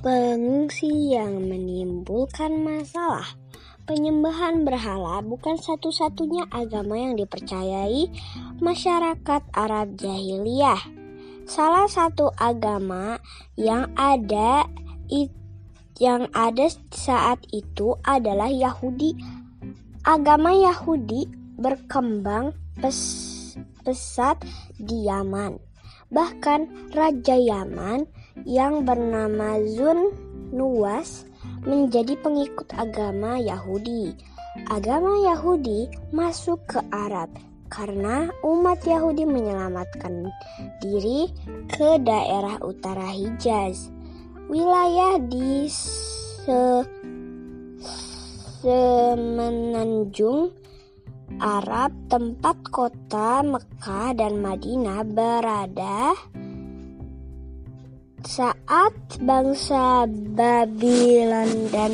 Pengungsi yang menimbulkan masalah. Penyembahan berhala bukan satu-satunya agama yang dipercayai masyarakat Arab jahiliyah. Salah satu agama yang ada yang ada saat itu adalah Yahudi. Agama Yahudi berkembang pes, pesat di Yaman. Bahkan Raja Yaman yang bernama Zun Nuwas menjadi pengikut agama Yahudi. Agama Yahudi masuk ke Arab karena umat Yahudi menyelamatkan diri ke daerah utara Hijaz. Wilayah di se semenanjung Arab tempat kota Mekah dan Madinah berada saat bangsa Babylon dan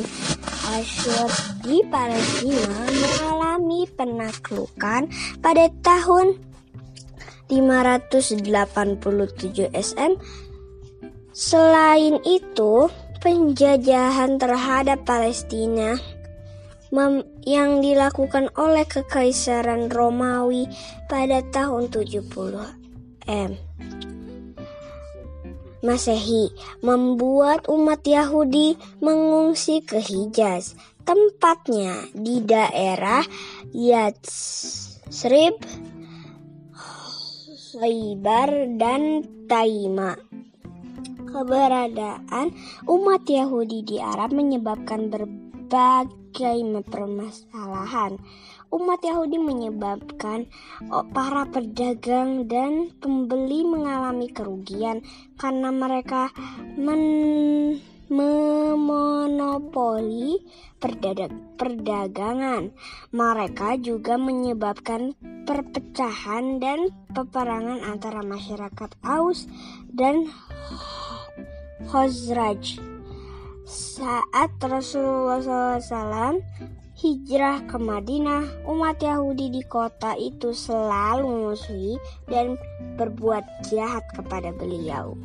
Asyur di Palestina mengalami penaklukan pada tahun 587 SM. Selain itu, penjajahan terhadap Palestina yang dilakukan oleh Kekaisaran Romawi pada tahun 70 M. Masehi membuat umat Yahudi mengungsi ke Hijaz, tempatnya di daerah Yatsrib, Khaybar, dan Taima. Keberadaan umat Yahudi di Arab menyebabkan berbagai permasalahan umat Yahudi menyebabkan oh, para pedagang dan pembeli mengalami kerugian karena mereka men memonopoli perdagangan. Mereka juga menyebabkan perpecahan dan peperangan antara masyarakat Aus dan Khazraj. Saat Rasulullah SAW hijrah ke Madinah, umat Yahudi di kota itu selalu memusuhi dan berbuat jahat kepada beliau.